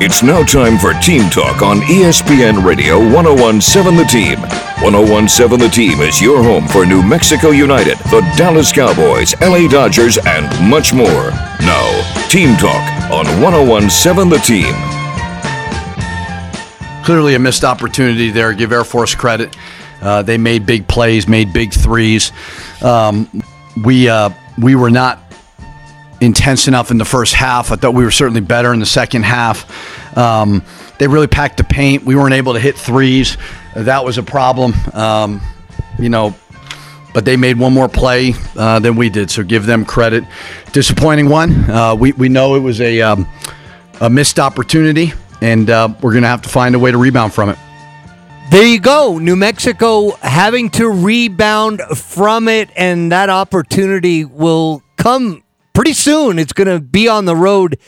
It's now time for Team Talk on ESPN Radio 1017 The Team. 1017 The Team is your home for New Mexico United, the Dallas Cowboys, LA Dodgers, and much more. Now, Team Talk on 1017 The Team. Clearly a missed opportunity there. Give Air Force credit. Uh, they made big plays, made big threes. Um, we uh, we were not intense enough in the first half. I thought we were certainly better in the second half. Um, they really packed the paint. We weren't able to hit threes. That was a problem. Um, you know, but they made one more play uh, than we did, so give them credit. Disappointing one. Uh, we, we know it was a, um, a missed opportunity, and uh, we're going to have to find a way to rebound from it. There you go. New Mexico having to rebound from it, and that opportunity will come pretty soon. It's going to be on the road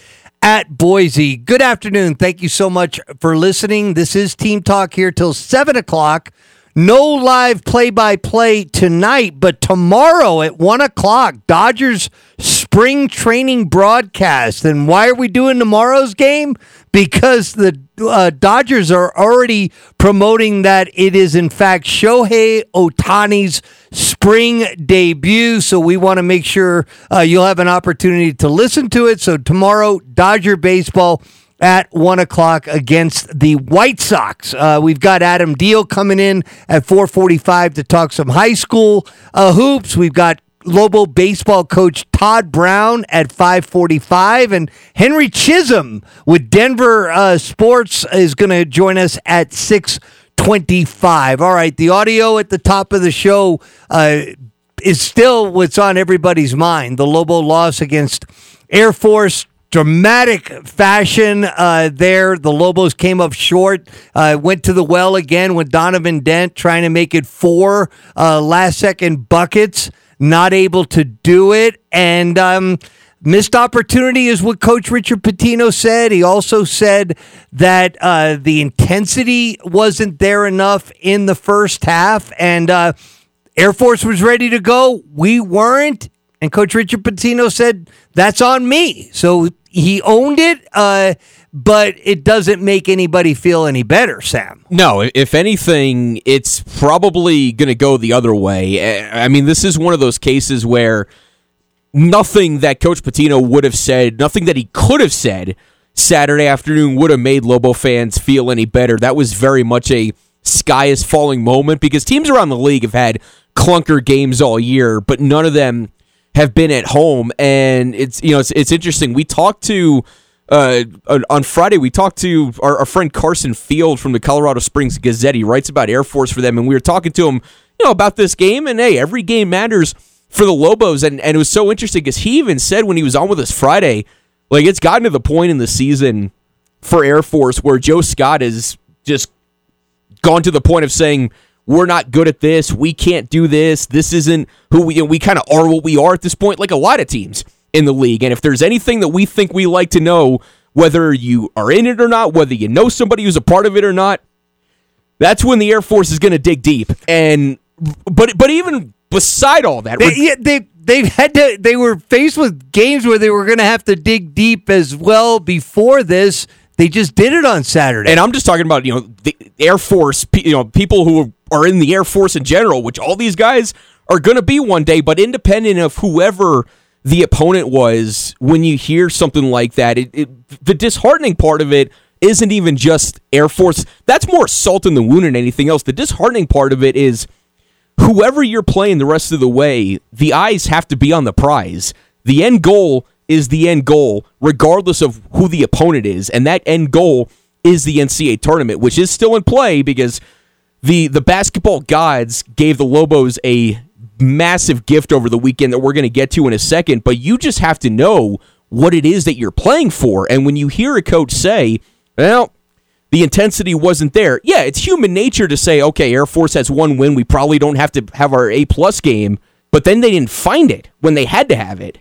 at Boise. Good afternoon. Thank you so much for listening. This is Team Talk here till 7 o'clock. No live play by play tonight, but tomorrow at 1 o'clock, Dodgers spring training broadcast. And why are we doing tomorrow's game? Because the uh, Dodgers are already promoting that it is, in fact, Shohei Ohtani's spring debut. So we want to make sure uh, you'll have an opportunity to listen to it. So tomorrow, Dodger baseball at one o'clock against the White Sox. Uh, we've got Adam Deal coming in at 4:45 to talk some high school uh, hoops. We've got Lobo baseball coach Tod Brown at 5:45 and Henry Chisholm with DNVR uh, Sports is going to join us at 6:25. All right, the audio at the top of the show uh, is still what's on everybody's mind. The Lobo loss against Air Force dramatic fashion uh, there. The Lobos came up short, uh, went to the well again with Donovan Dent trying to make it four uh, last second buckets not able to do it. And um, missed opportunity is what Coach Richard Pitino said. He also said that uh, the intensity wasn't there enough in the first half, and uh, Air Force was ready to go. We weren't. And Coach Richard Pitino said, that's on me. So he owned it. Uh, but it doesn't make anybody feel any better, Sam. No, if anything, it's probably going to go the other way. I mean, this is one of those cases where nothing that Coach Pitino would have said, nothing that he could have said Saturday afternoon would have made Lobo fans feel any better. That was very much a sky is falling moment because teams around the league have had clunker games all year, but none of them have been at home. And it's you know it's, it's interesting. We talked to uh, on Friday, we talked to our, our, friend Carson Field from the Colorado Springs Gazette. He writes about Air Force for them, and we were talking to him, you know, about this game. And hey, every game matters for the Lobos, and and it was so interesting because he even said when he was on with us Friday, like it's gotten to the point in the season for Air Force where Joe Scott has just gone to the point of saying we're not good at this, we can't do this, this isn't who we, know, we kind of are what we are at this point, like a lot of teams in the league. And if there's anything that we think we like to know, whether you are in it or not, whether you know somebody who's a part of it or not, that's when the Air Force is going to dig deep. And but but even beside all that, they, yeah, they they had to they were faced with games where they were going to have to dig deep as well before this. They just did it on Saturday. And I'm just talking about, you know, the Air Force, you know, people who are in the Air Force in general, which all these guys are going to be one day, but independent of whoever the opponent was when you hear something like that. It, it, the disheartening part of it isn't even just Air Force. That's more salt in the wound than anything else. The disheartening part of it is whoever you're playing the rest of the way, the eyes have to be on the prize. The end goal is the end goal, regardless of who the opponent is, and that end goal is the NCAA tournament, which is still in play because the the basketball gods gave the Lobos a massive gift over the weekend that we're going to get to in a second, but you just have to know what it is that you're playing for. And when you hear a coach say, well, the intensity wasn't there. Yeah, it's human nature to say, okay, Air Force has one win. We probably don't have to have our A plus game. But then they didn't find it when they had to have it.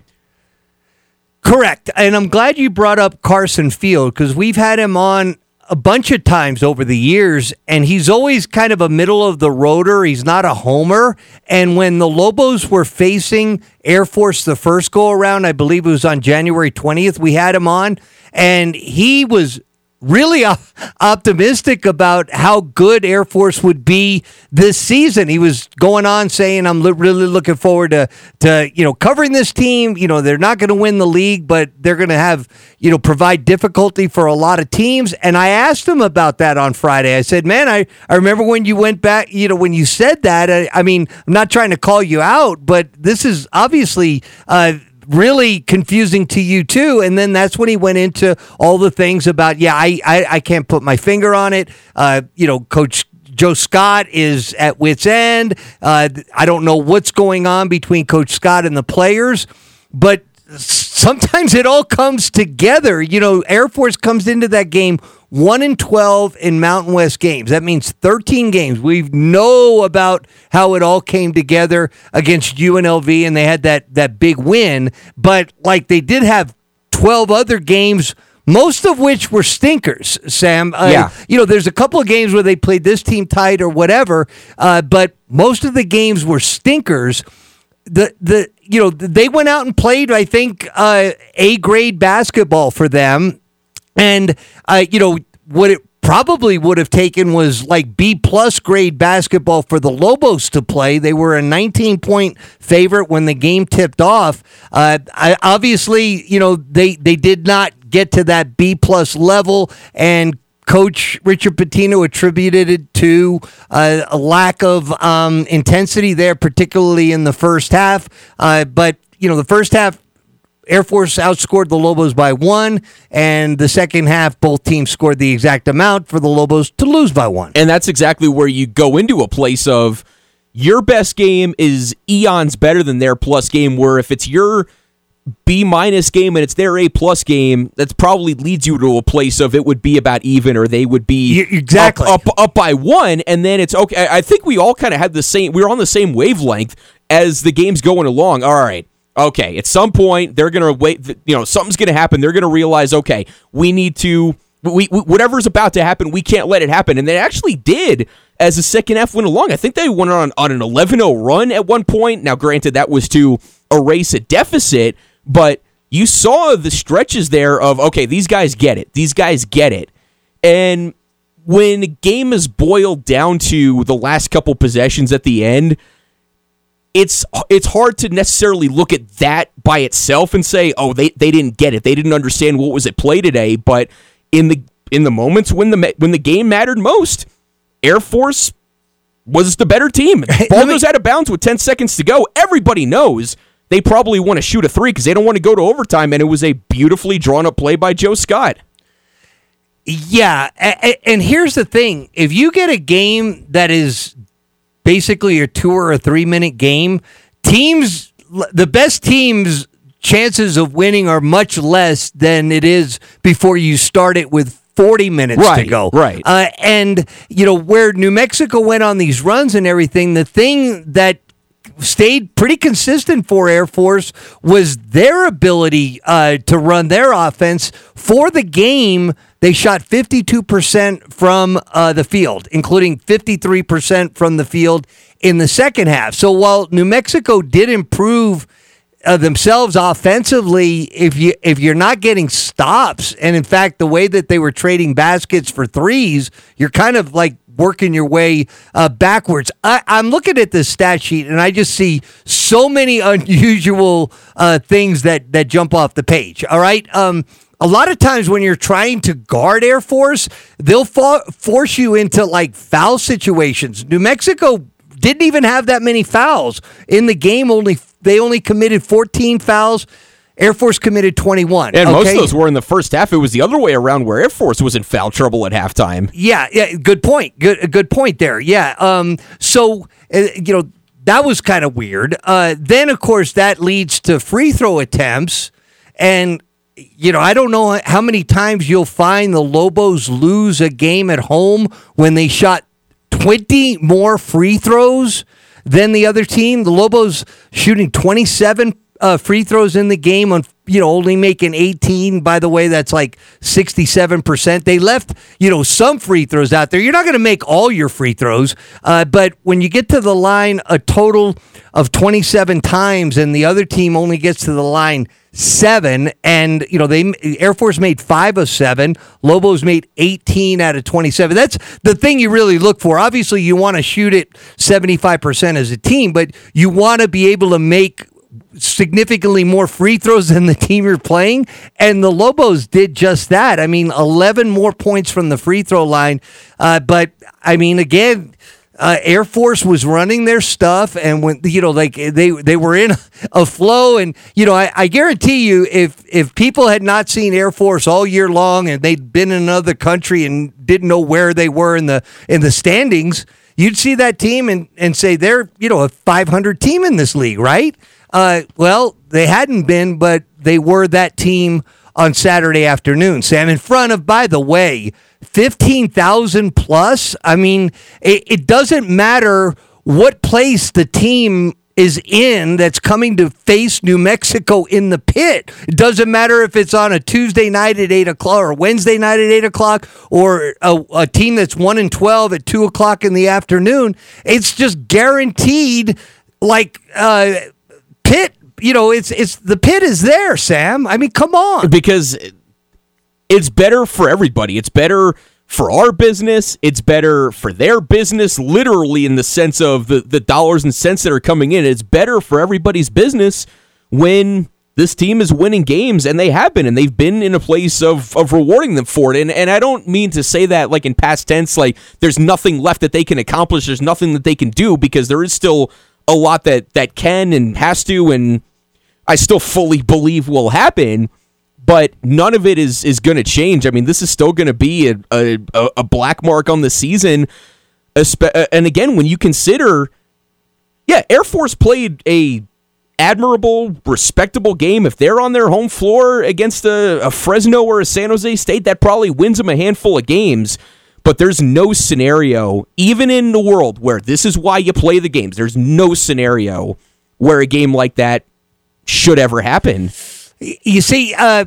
Correct. And I'm glad you brought up Carson Field because we've had him on a bunch of times over the years, and he's always kind of a middle of the roader. He's not a homer. And when the Lobos were facing Air Force the first go around, I believe it was on January 20th, we had him on, and he was really optimistic about how good Air Force would be this season. He was going on saying, "I'm really looking forward to to you know covering this team. You know, they're not going to win the league, but they're going to have you know provide difficulty for a lot of teams." And I asked him about that on Friday. I said, "Man, I I remember when you went back. You know, when you said that. I, I mean, I'm not trying to call you out, but this is obviously." Uh, really confusing to you too. And then that's when he went into all the things about, yeah, I, I, I can't put my finger on it. Uh, you know, Coach Joe Scott is at wits end. Uh, I don't know what's going on between Coach Scott and the players, but sometimes it all comes together. You know, Air Force comes into that game one in 12 in Mountain West games. That means 13 games. We know about how it all came together against UNLV and they had that, that big win, but like they did have 12 other games most of which were stinkers, Sam. Uh, Yeah. You know, there's a couple of games where they played this team tight or whatever, uh, but most of the games were stinkers. The the you know they went out and played. I think uh, a grade basketball for them, and uh, you know what it probably would have taken was like B plus grade basketball for the Lobos to play. They were a 19 point favorite when the game tipped off. Uh, I, obviously, you know they they did not get to that B plus level, and Coach Richard Pitino attributed it to uh, a lack of um, intensity there, particularly in the first half. Uh, but you know, the first half Air Force outscored the Lobos by one, and the second half, both teams scored the exact amount for the Lobos to lose by one. And that's exactly where you go into a place of your best game is eons better than their plus game. Where if it's your B minus game and it's their A plus game, that probably leads you to a place of it would be about even or they would be exactly. up, up up by one, and then it's okay. I I think we all kind of had the same. We were on the same wavelength as the game's going along. All right. Okay, at some point they're gonna wait. You know, something's gonna happen. They're gonna realize, okay, we need to. We, we whatever's about to happen, we can't let it happen, and they actually did as the second half went along. I think they went on on an 11-0 run at one point. Now, granted, that was to erase a deficit, but you saw the stretches there of okay, these guys get it. These guys get it, and when a game is boiled down to the last couple possessions at the end, it's it's hard to necessarily look at that by itself and say, "Oh, they, they didn't get it. They didn't understand what was at play today." But in the in the moments when the when the game mattered most, Air Force was the better team. Ball goes out of bounds with 10 seconds to go. Everybody knows they probably want to shoot a three because they don't want to go to overtime. And it was a beautifully drawn up play by Joe Scott. Yeah, and here's the thing: if you get a game that is basically a two or a three minute game, teams, the best teams' chances of winning are much less than it is before you start it with. 40 minutes to go. right. Uh, and, you know, where New Mexico went on these runs and everything, the thing that stayed pretty consistent for Air Force was their ability uh, to run their offense. For the game, they shot 52% from uh, the field, including 53% from the field in the second half. So while New Mexico did improve uh, themselves offensively if you if you're not getting stops and in fact the way that they were trading baskets for threes you're kind of like working your way uh, backwards I, i'm looking at this stat sheet and i just see so many unusual uh, things that that jump off the page all right um a lot of times when you're trying to guard Air Force, they'll fo- force you into like foul situations. New Mexico didn't even have that many fouls in the game. Only they only committed 14 fouls. Air Force committed 21. And most of those were in the first half. It was the other way around where Air Force was in foul trouble at halftime. Yeah, yeah, good point. Good, good point there. Yeah. Um. So, uh, you know, that was kind of weird. Uh. Then, of course, that leads to free throw attempts, and you know, I don't know how many times you'll find the Lobos lose a game at home when they shot 20 more free throws than the other team. The Lobos shooting 27 uh, free throws in the game on you know, only making 18. By the way, that's like 67%. They left, you know, some free throws out there. You're not going to make all your free throws, uh, but when you get to the line a total of 27 times and the other team only gets to the line seven and you know they air force made five of seven lobos made 18 out of 27 that's the thing you really look for obviously you want to shoot it 75% as a team but you want to be able to make significantly more free throws than the team you're playing. And the Lobos did just that. I mean, 11 more points from the free throw line. Uh, but I mean, again, uh, Air Force was running their stuff, and when you know, like they they were in a flow, and you know, I, I guarantee you, if if people had not seen Air Force all year long, and they'd been in another country and didn't know where they were in the in the standings, you'd see that team and and say they're you know a 500 team in this league, right? Uh, well, they hadn't been, but they were that team on Saturday afternoon, Sam, in front of, by the way, 15,000 plus. I mean, it, it doesn't matter what place the team is in that's coming to face New Mexico in the pit. It doesn't matter if it's on a Tuesday night at eight o'clock or Wednesday night at eight o'clock or a, a team that's one and twelve at two o'clock in the afternoon. It's just guaranteed, like uh, pit. You know, it's it's the pit is there, Sam. I mean, come on. because it's better for everybody. It's better for our business. It's better for their business, literally in the sense of the, the dollars and cents that are coming in. It's better for everybody's business when this team is winning games, and they have been, and they've been in a place of, of rewarding them for it. And and I don't mean to say that like in past tense, like there's nothing left that they can accomplish, there's nothing that they can do, because there is still a lot that that can and has to and I still fully believe will happen, but none of it is is going to change. I mean, this is still going to be a, a a black mark on the season. Uh, and again, when you consider, yeah, Air Force played a admirable, respectable game. If they're on their home floor against a, a Fresno or a San Jose State, that probably wins them a handful of games. But there's no scenario, even in the world where this is why you play the games, there's no scenario where a game like that should ever happen. You see, uh,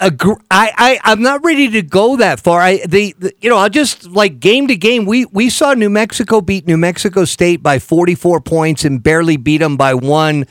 I, I, I'm not ready to go that far. I, the, the, you know, I'll just like game to game. We, we saw New Mexico beat New Mexico State by 44 points and barely beat them by one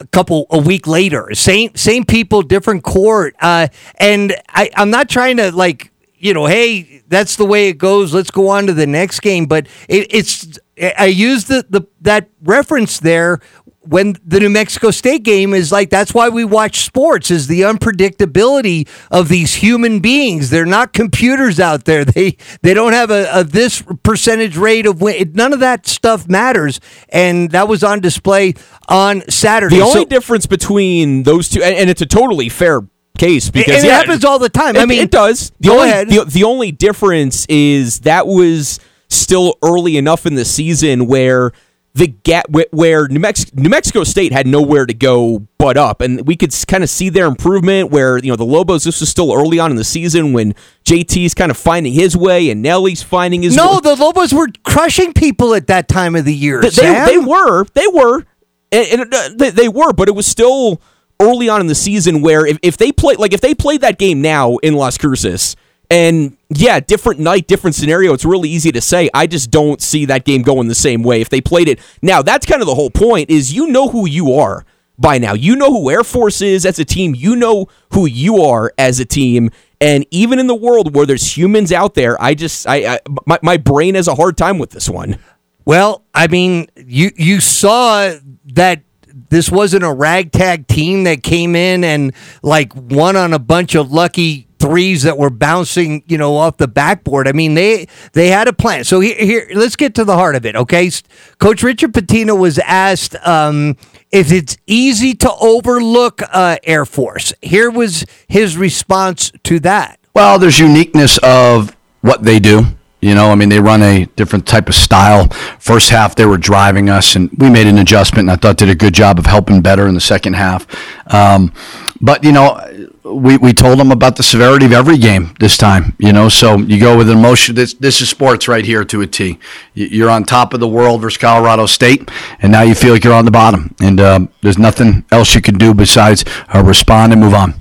a couple a week later. Same, same people, different court. Uh, and I, I'm not trying to like you know, hey, that's the way it goes. Let's go on to the next game. But it, it's I use the, the that reference there when the New Mexico State game is like that's why we watch sports is the unpredictability of these human beings. They're not computers out there. They they don't have a, a this percentage rate of win. None of that stuff matters, and that was on display on Saturday. The only so, difference between those two, and, and it's a totally fair case because it, yeah, happens all the time. It, I mean, it does. The go only, ahead. The, the only difference is that was still early enough in the season where the gap where New Mexico, New Mexico State had nowhere to go but up, and we could kind of see their improvement. Where you know the Lobos, this was still early on in the season when JT's kind of finding his way and Nelly's finding his. No, way. the Lobos were crushing people at that time of the year. They, they, they were, they were, and, and uh, they, they were, but it was still early on in the season where if, if they play like if they played that game now in Las Cruces and yeah, different night, different scenario. It's really easy to say. I just don't see that game going the same way if they played it. Now, that's kind of the whole point is you know who you are by now. You know who Air Force is as a team. You know who you are as a team. And even in the world where there's humans out there, I just I, I my, my brain has a hard time with this one. Well, I mean, you you saw that this wasn't a ragtag team that came in and like won on a bunch of lucky threes that were bouncing, you know, off the backboard. I mean, they they had a plan. So here, here let's get to the heart of it. Okay, Coach Richard Pitino was asked um, if it's easy to overlook uh, Air Force. Here was his response to that. Well, there's uniqueness of what they do. You know, I mean, they run a different type of style. First half, they were driving us, and we made an adjustment, and I thought did a good job of helping better in the second half. Um, but you know, we, we told them about the severity of every game this time, you know. So you go with an emotion. This this is sports right here to a T. You're on top of the world versus Colorado State, and now you feel like you're on the bottom, and um, there's nothing else you can do besides uh, respond and move on.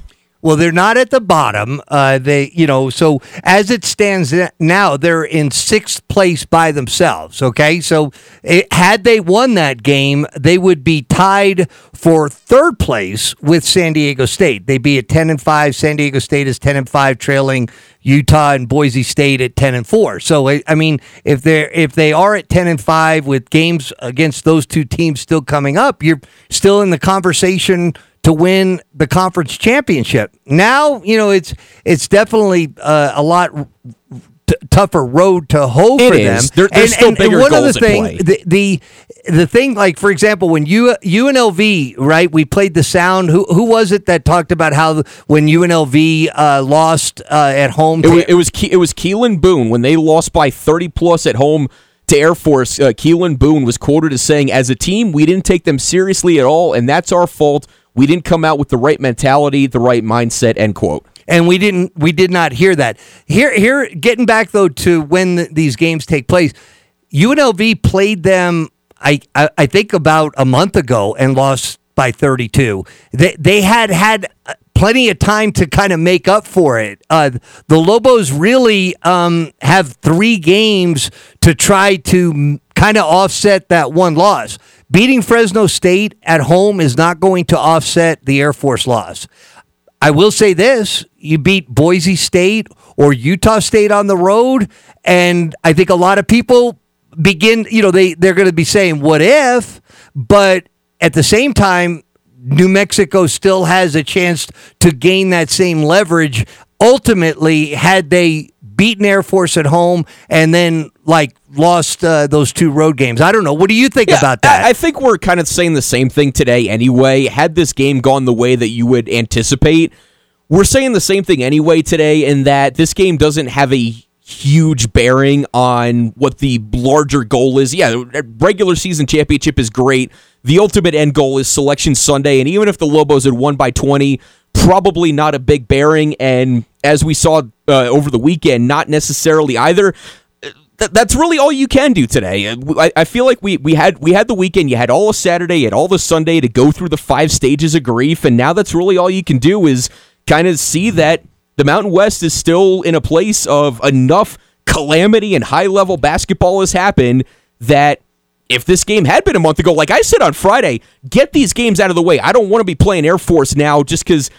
Well, they're not at the bottom. Uh, they, you know, so as it stands now, they're in sixth place by themselves. Okay, so it, had they won that game, they would be tied for third place with San Diego State. They'd be at ten and five. San Diego State is ten and five, trailing Utah and Boise State at ten and four. So I mean, if they're if they are at ten and five with games against those two teams still coming up, you're still in the conversation to win the conference championship. Now, you know, it's it's definitely uh, a lot t- tougher road to hoe it for is. them. There, there's and, still and, bigger and one goals other thing, at play. the, the the thing, like for example, when you UNLV, right? We played the sound. Who who was it that talked about how when UNLV uh, lost uh, at home? It was it was, Ke- it was Keylan Boone when they lost by 30 plus at home to Air Force. Uh, Keylan Boone was quoted as saying, "As a team, we didn't take them seriously at all, and that's our fault. We didn't come out with the right mentality, the right mindset." End quote. and we didn't we did not hear that here here getting back though to when th- these games take place UNLV played them I, I I think about a month ago and lost by 32 they they had had uh, plenty of time to kind of make up for it uh, the Lobos really um, have three games to try to kind of offset that one loss beating Fresno State at home is not going to offset the Air Force loss I will say this you beat Boise State or Utah State on the road, and I think a lot of people begin, you know, they, they're going to be saying, what if? But at the same time, New Mexico still has a chance to gain that same leverage. Ultimately, had they beaten Air Force at home and then like lost uh, those two road games, I don't know. What do you think about that? I, I think we're kind of saying the same thing today anyway. Had this game gone the way that you would anticipate, we're saying the same thing anyway today in that this game doesn't have a huge bearing on what the larger goal is. Yeah, regular season championship is great. The ultimate end goal is selection Sunday, and even if the Lobos had won by 20, probably not a big bearing. And as we saw uh, over the weekend, not necessarily either th- that's really all you can do today. Uh, I, I feel like we, we had we had the weekend. You had all of Saturday, you had all the Sunday to go through the five stages of grief, and now that's really all you can do is kind of see that the Mountain West is still in a place of enough calamity and high level basketball has happened that if this game had been a month ago, like I said on Friday, get these games out of the way. I don't want to be playing Air Force now just because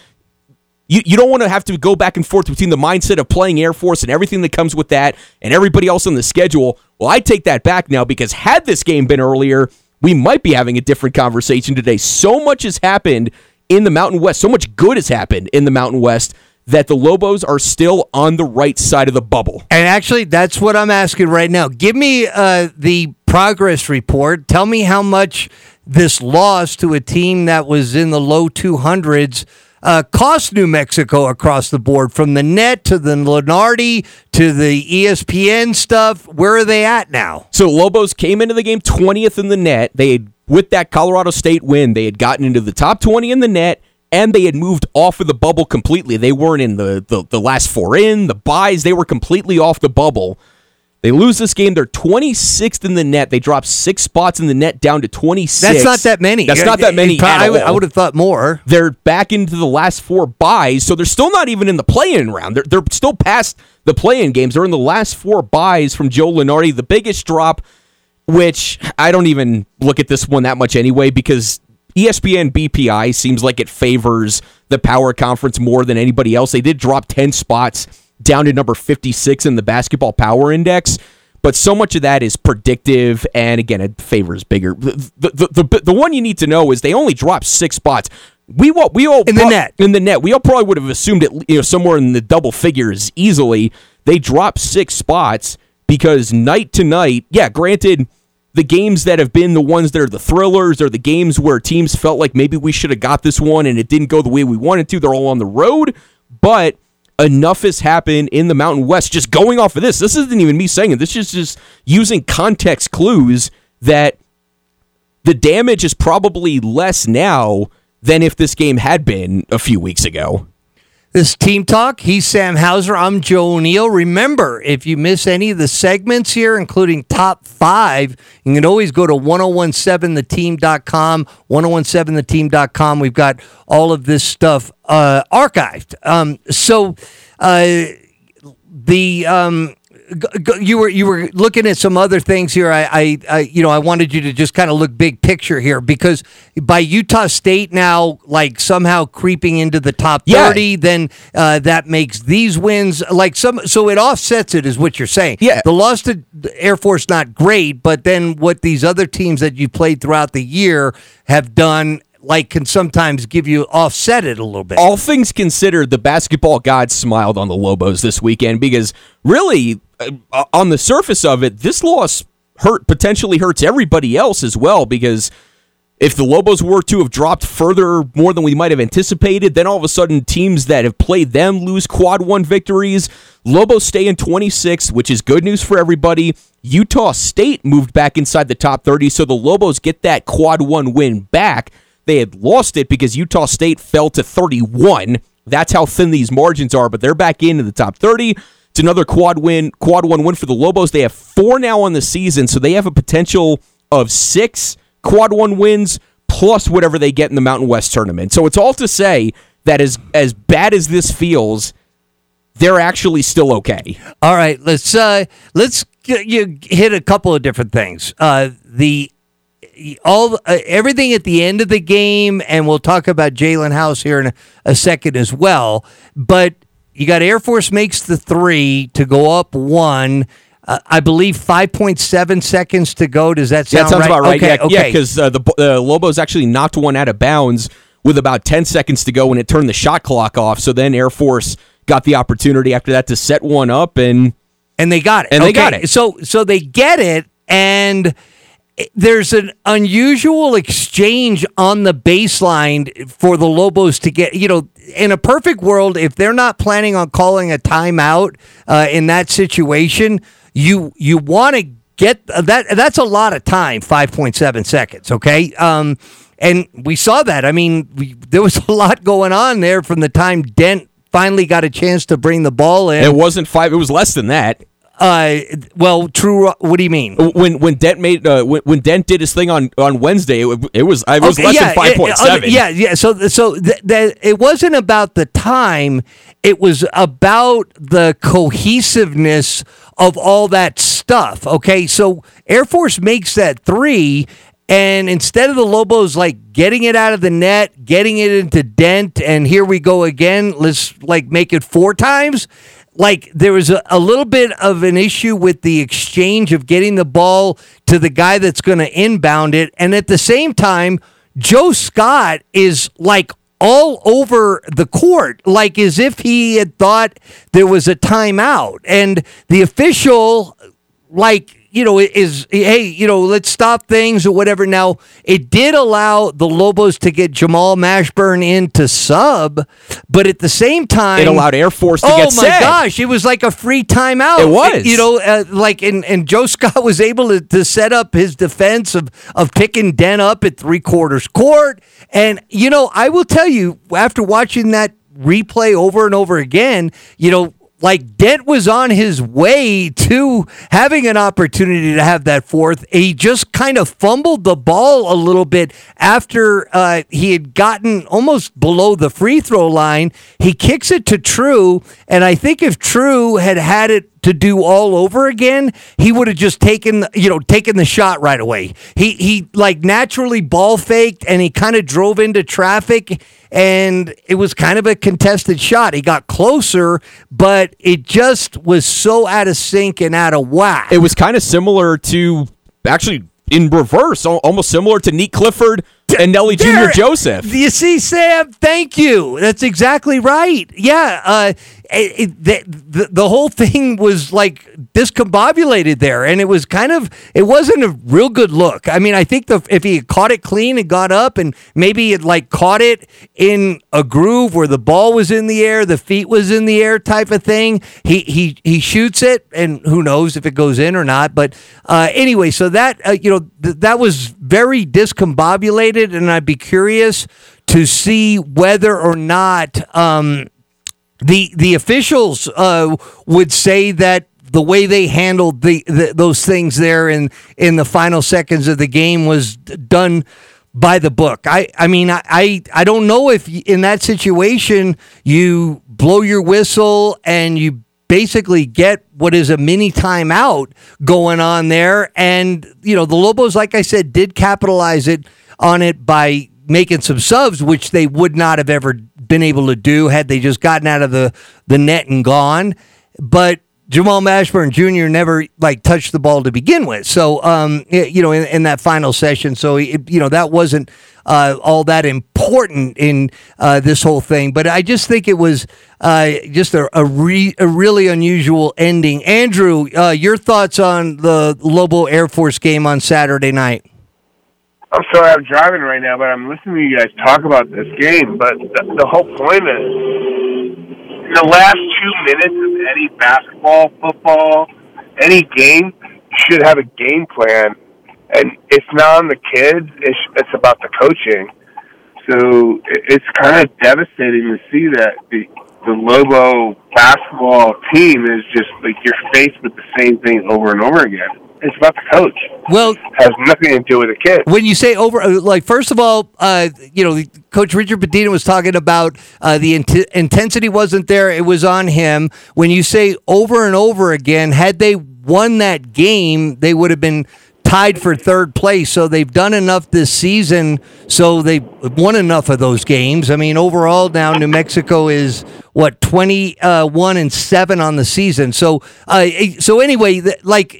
you, you don't want to have to go back and forth between the mindset of playing Air Force and everything that comes with that and everybody else on the schedule. Well, I take that back now because had this game been earlier, we might be having a different conversation today. So much has happened in the Mountain West, so much good has happened in the Mountain West that the Lobos are still on the right side of the bubble. And actually, that's what I'm asking right now. Give me uh, the progress report. Tell me how much this loss to a team that was in the low 200s uh, cost New Mexico across the board, from the NET to the Lunardi to the ESPN stuff. Where are they at now? So Lobos came into the game 20th in the NET. They had, with that Colorado State win, they had gotten into the top 20 in the NET, and they had moved off of the bubble completely. They weren't in the, the, the last four in, the byes, they were completely off the bubble. They lose this game. They're 26th in the NET. They drop six spots in the NET down to 26. That's not that many. That's not that many. I would- I would have thought more. They're back into the last four byes, so they're still not even in the play-in round. They're, they're still past the play-in games. They're in the last four byes from Joe Lunardi. The biggest drop, which I don't even look at this one that much anyway, because ESPN BPI seems like it favors the power conference more than anybody else. They did drop 10 spots down to number 56 in the basketball power index. But so much of that is predictive, and again, it favors bigger. The, the, the, the, the one you need to know is they only dropped six spots. We all, we all In the NET. in the NET. We all probably would have assumed it, you know, somewhere in the double figures easily. They dropped six spots because night to night, yeah, granted, the games that have been the ones that are the thrillers or the games where teams felt like maybe we should have got this one and it didn't go the way we wanted to, they're all on the road. But enough has happened in the Mountain West. Just going off of this, this isn't even me saying it. This is just using context clues that the damage is probably less now than if this game had been a few weeks ago. This is Team Talk. He's Sam Hauser. I'm Joe O'Neill. Remember, if you miss any of the segments here, including top five, you can always go to 1017theteam.com, 1017theteam.com. We've got all of this stuff uh, archived. Um, so, uh, the um, g- g- you were you were looking at some other things here. I, I, I you know I wanted you to just kind of look big picture here because by Utah State now like somehow creeping into the top Yeah. thirty, then uh, that makes these wins like some. So it offsets it, is what you're saying. Yeah. the loss to Air Force not great, but then what these other teams that you played throughout the year have done. Like can sometimes give you offset it a little bit. all things considered, the basketball gods smiled on the Lobos this weekend because really, uh, on the surface of it, this loss hurt potentially hurts everybody else as well because if the Lobos were to have dropped further more than we might have anticipated, then all of a sudden teams that have played them lose quad one victories. Lobos stay in 26, which is good news for everybody. Utah State moved back inside the top 30, so the Lobos get that quad one win back. They had lost it because Utah State fell to 31. That's how thin these margins are, but they're back into the top 30. It's another quad win, quad one win for the Lobos. They have four now on the season, so they have a potential of six quad one wins plus whatever they get in the Mountain West tournament. So it's all to say that as as bad as this feels, they're actually still okay. All right, let's uh let's you hit a couple of different things. Uh the all uh, everything at the end of the game, and we'll talk about Jalen House here in a, a second as well. But you got Air Force makes the three to go up one. Uh, I believe five point seven seconds to go. Does that Yeah, sound that sounds right? about right. Okay, yeah, okay. because uh, the uh, Lobos actually knocked one out of bounds with about ten seconds to go, and it turned the shot clock off. So then Air Force got the opportunity after that to set one up, and and they got it. And they got it. So so they get it, and there's an unusual exchange on the baseline for the Lobos to get. You know, in a perfect world, if they're not planning on calling a timeout uh, in that situation, you you want to get that. That's a lot of time. Five point seven seconds. Okay. Um, and we saw that. I mean, we, there was a lot going on there from the time Dent finally got a chance to bring the ball in. it wasn't five. It was less than that. Uh, well, true. What do you mean? When when Dent made uh, when, when Dent did his thing on, on Wednesday, it, it was it was Okay, less yeah, than five point seven. yeah, yeah. So, so th- that it wasn't about the time; it was about the cohesiveness of all that stuff. Okay, so Air Force makes that three. And instead of the Lobos like getting it out of the net, getting it into Dent, and here we go again, let's like make it four times. Like there was a, a little bit of an issue with the exchange of getting the ball to the guy that's going to inbound it. And at the same time, Joe Scott is like all over the court, like as if he had thought there was a timeout. And the official, like, you know, is hey, you know, let's stop things or whatever. Now, it did allow the Lobos to get Jamal Mashburn in to sub, but at the same time, It allowed Air Force to oh get my set. gosh, it was like a free timeout. It was. you know, uh, like and and Joe Scott was able to, to set up his defense of of picking Dent up at three quarters court, and you know, I will tell you after watching that replay over and over again, you know. Like Dent was on his way to having an opportunity to have that fourth. He just kind of fumbled the ball a little bit after uh, he had gotten almost below the free throw line. He kicks it to True, and I think if True had had it to do all over again, he would have just taken, you know, taken the shot right away. He he like naturally ball faked and he kind of drove into traffic and it was kind of a contested shot. He got closer, but it just was so out of sync and out of whack. It was kind of similar to actually in reverse, almost similar to Nique Clifford and Nelly Jr. Joseph. You see, Sam, thank you. That's exactly right. Yeah. Uh, it, it, the, the, whole thing was like discombobulated there, and it was kind of, it wasn't a real good look. I mean, I think the if he caught it clean and got up, and maybe had like caught it in a groove where the ball was in the air, the feet was in the air, type of thing. He he he shoots it, and who knows if it goes in or not. But uh, anyway, so that uh, you know th- that was very discombobulated, and I'd be curious to see whether or not. Um, the the officials uh, would say that the way they handled the, the, those things there in in the final seconds of the game was done by the book. I I mean I I, I don't know if in that situation you blow your whistle and you basically get what is a mini timeout going on there and you know the Lobos like I said did capitalize it on it by making some subs which they would not have ever been able to do had they just gotten out of the the net and gone but Jamal Mashburn Jr. never like touched the ball to begin with. So, um, you know, in, in that final session, so it, you know that wasn't uh, all that important in uh, this whole thing. But I just think it was uh, just a a, re- a, really unusual ending. Andrew, uh, your thoughts on the Lobo Air Force game on Saturday night? I'm sorry, I'm driving right now, but I'm listening to you guys talk about this game. But the, the whole point is the last two minutes of any basketball, football, any game should have a game plan, and it's not on the kids. It's it's about the coaching. So it's kind of devastating to see that the the Lobo basketball team is just like you're faced with the same thing over and over again. It's about the coach. Well, it has nothing to do with the kid. When you say over, uh, like first of all, uh, you know, Coach Richard Pitino was talking about uh, the int- intensity wasn't there; it was on him. When you say over and over again, had they won that game, they would have been tied for third place. So they've done enough this season. So they've won enough of those games. I mean, overall now New Mexico is what twenty uh, one and seven on the season. So uh, so anyway, like.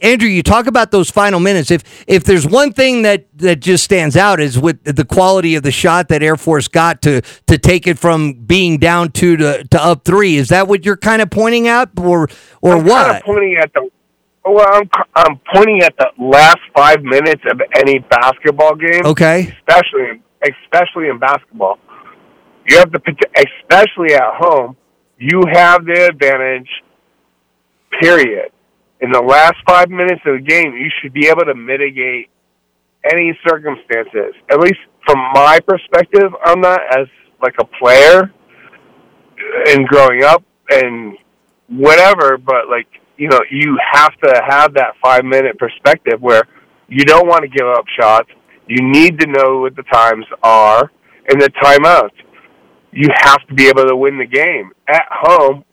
Andrew, you talk about those final minutes. If if there's one thing that, that just stands out is with the quality of the shot that Air Force got to to take it from being down two to, to up three. Is that what you're kind of pointing at, or or I'm what? Kind of pointing at the well, I'm I'm pointing at the last five minutes of any basketball game. Okay, especially especially in basketball, you have the especially at home, you have the advantage. Period in the last five minutes of the game, you should be able to mitigate any circumstances. At least from my perspective on that, as like a player and growing up and whatever. But like you know, you have to have that five minute perspective where you don't want to give up shots. You need to know what the times are and the timeouts. You have to be able to win the game at home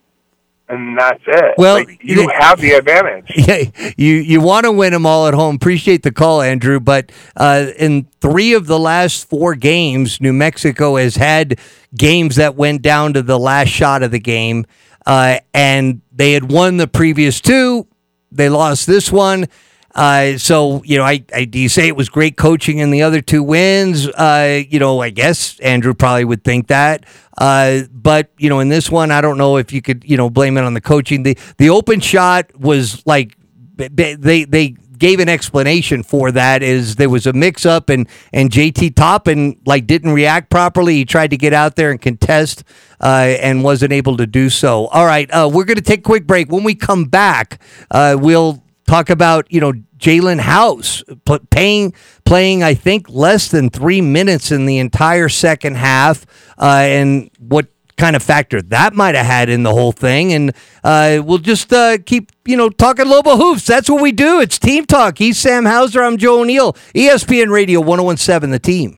and that's it. Well, like, you have the advantage. Yeah, you you want to win them all at home. Appreciate the call, Andrew. But uh, in three of the last four games, New Mexico has had games that went down to the last shot of the game, uh, and they had won the previous two. They lost this one. Uh, so you know, I, I, do you say it was great coaching in the other two wins? Uh, you know, I guess Andrew probably would think that. Uh, but you know, in this one, I don't know if you could you know blame it on the coaching. The the open shot was like they they gave an explanation for that is there was a mix up and and JT Toppin like didn't react properly. He tried to get out there and contest uh, and wasn't able to do so. All right, uh, we're going to take a quick break. When we come back, uh, we'll talk about you know Jalen House playing playing I think less than three minutes in the entire second half, uh, and what kind of factor that might have had in the whole thing. And uh, we'll just uh, keep you know talking Lobo hoops. That's what we do. It's team talk. He's Sam Hauser. I'm Joe O'Neill. ESPN Radio 1017. The team.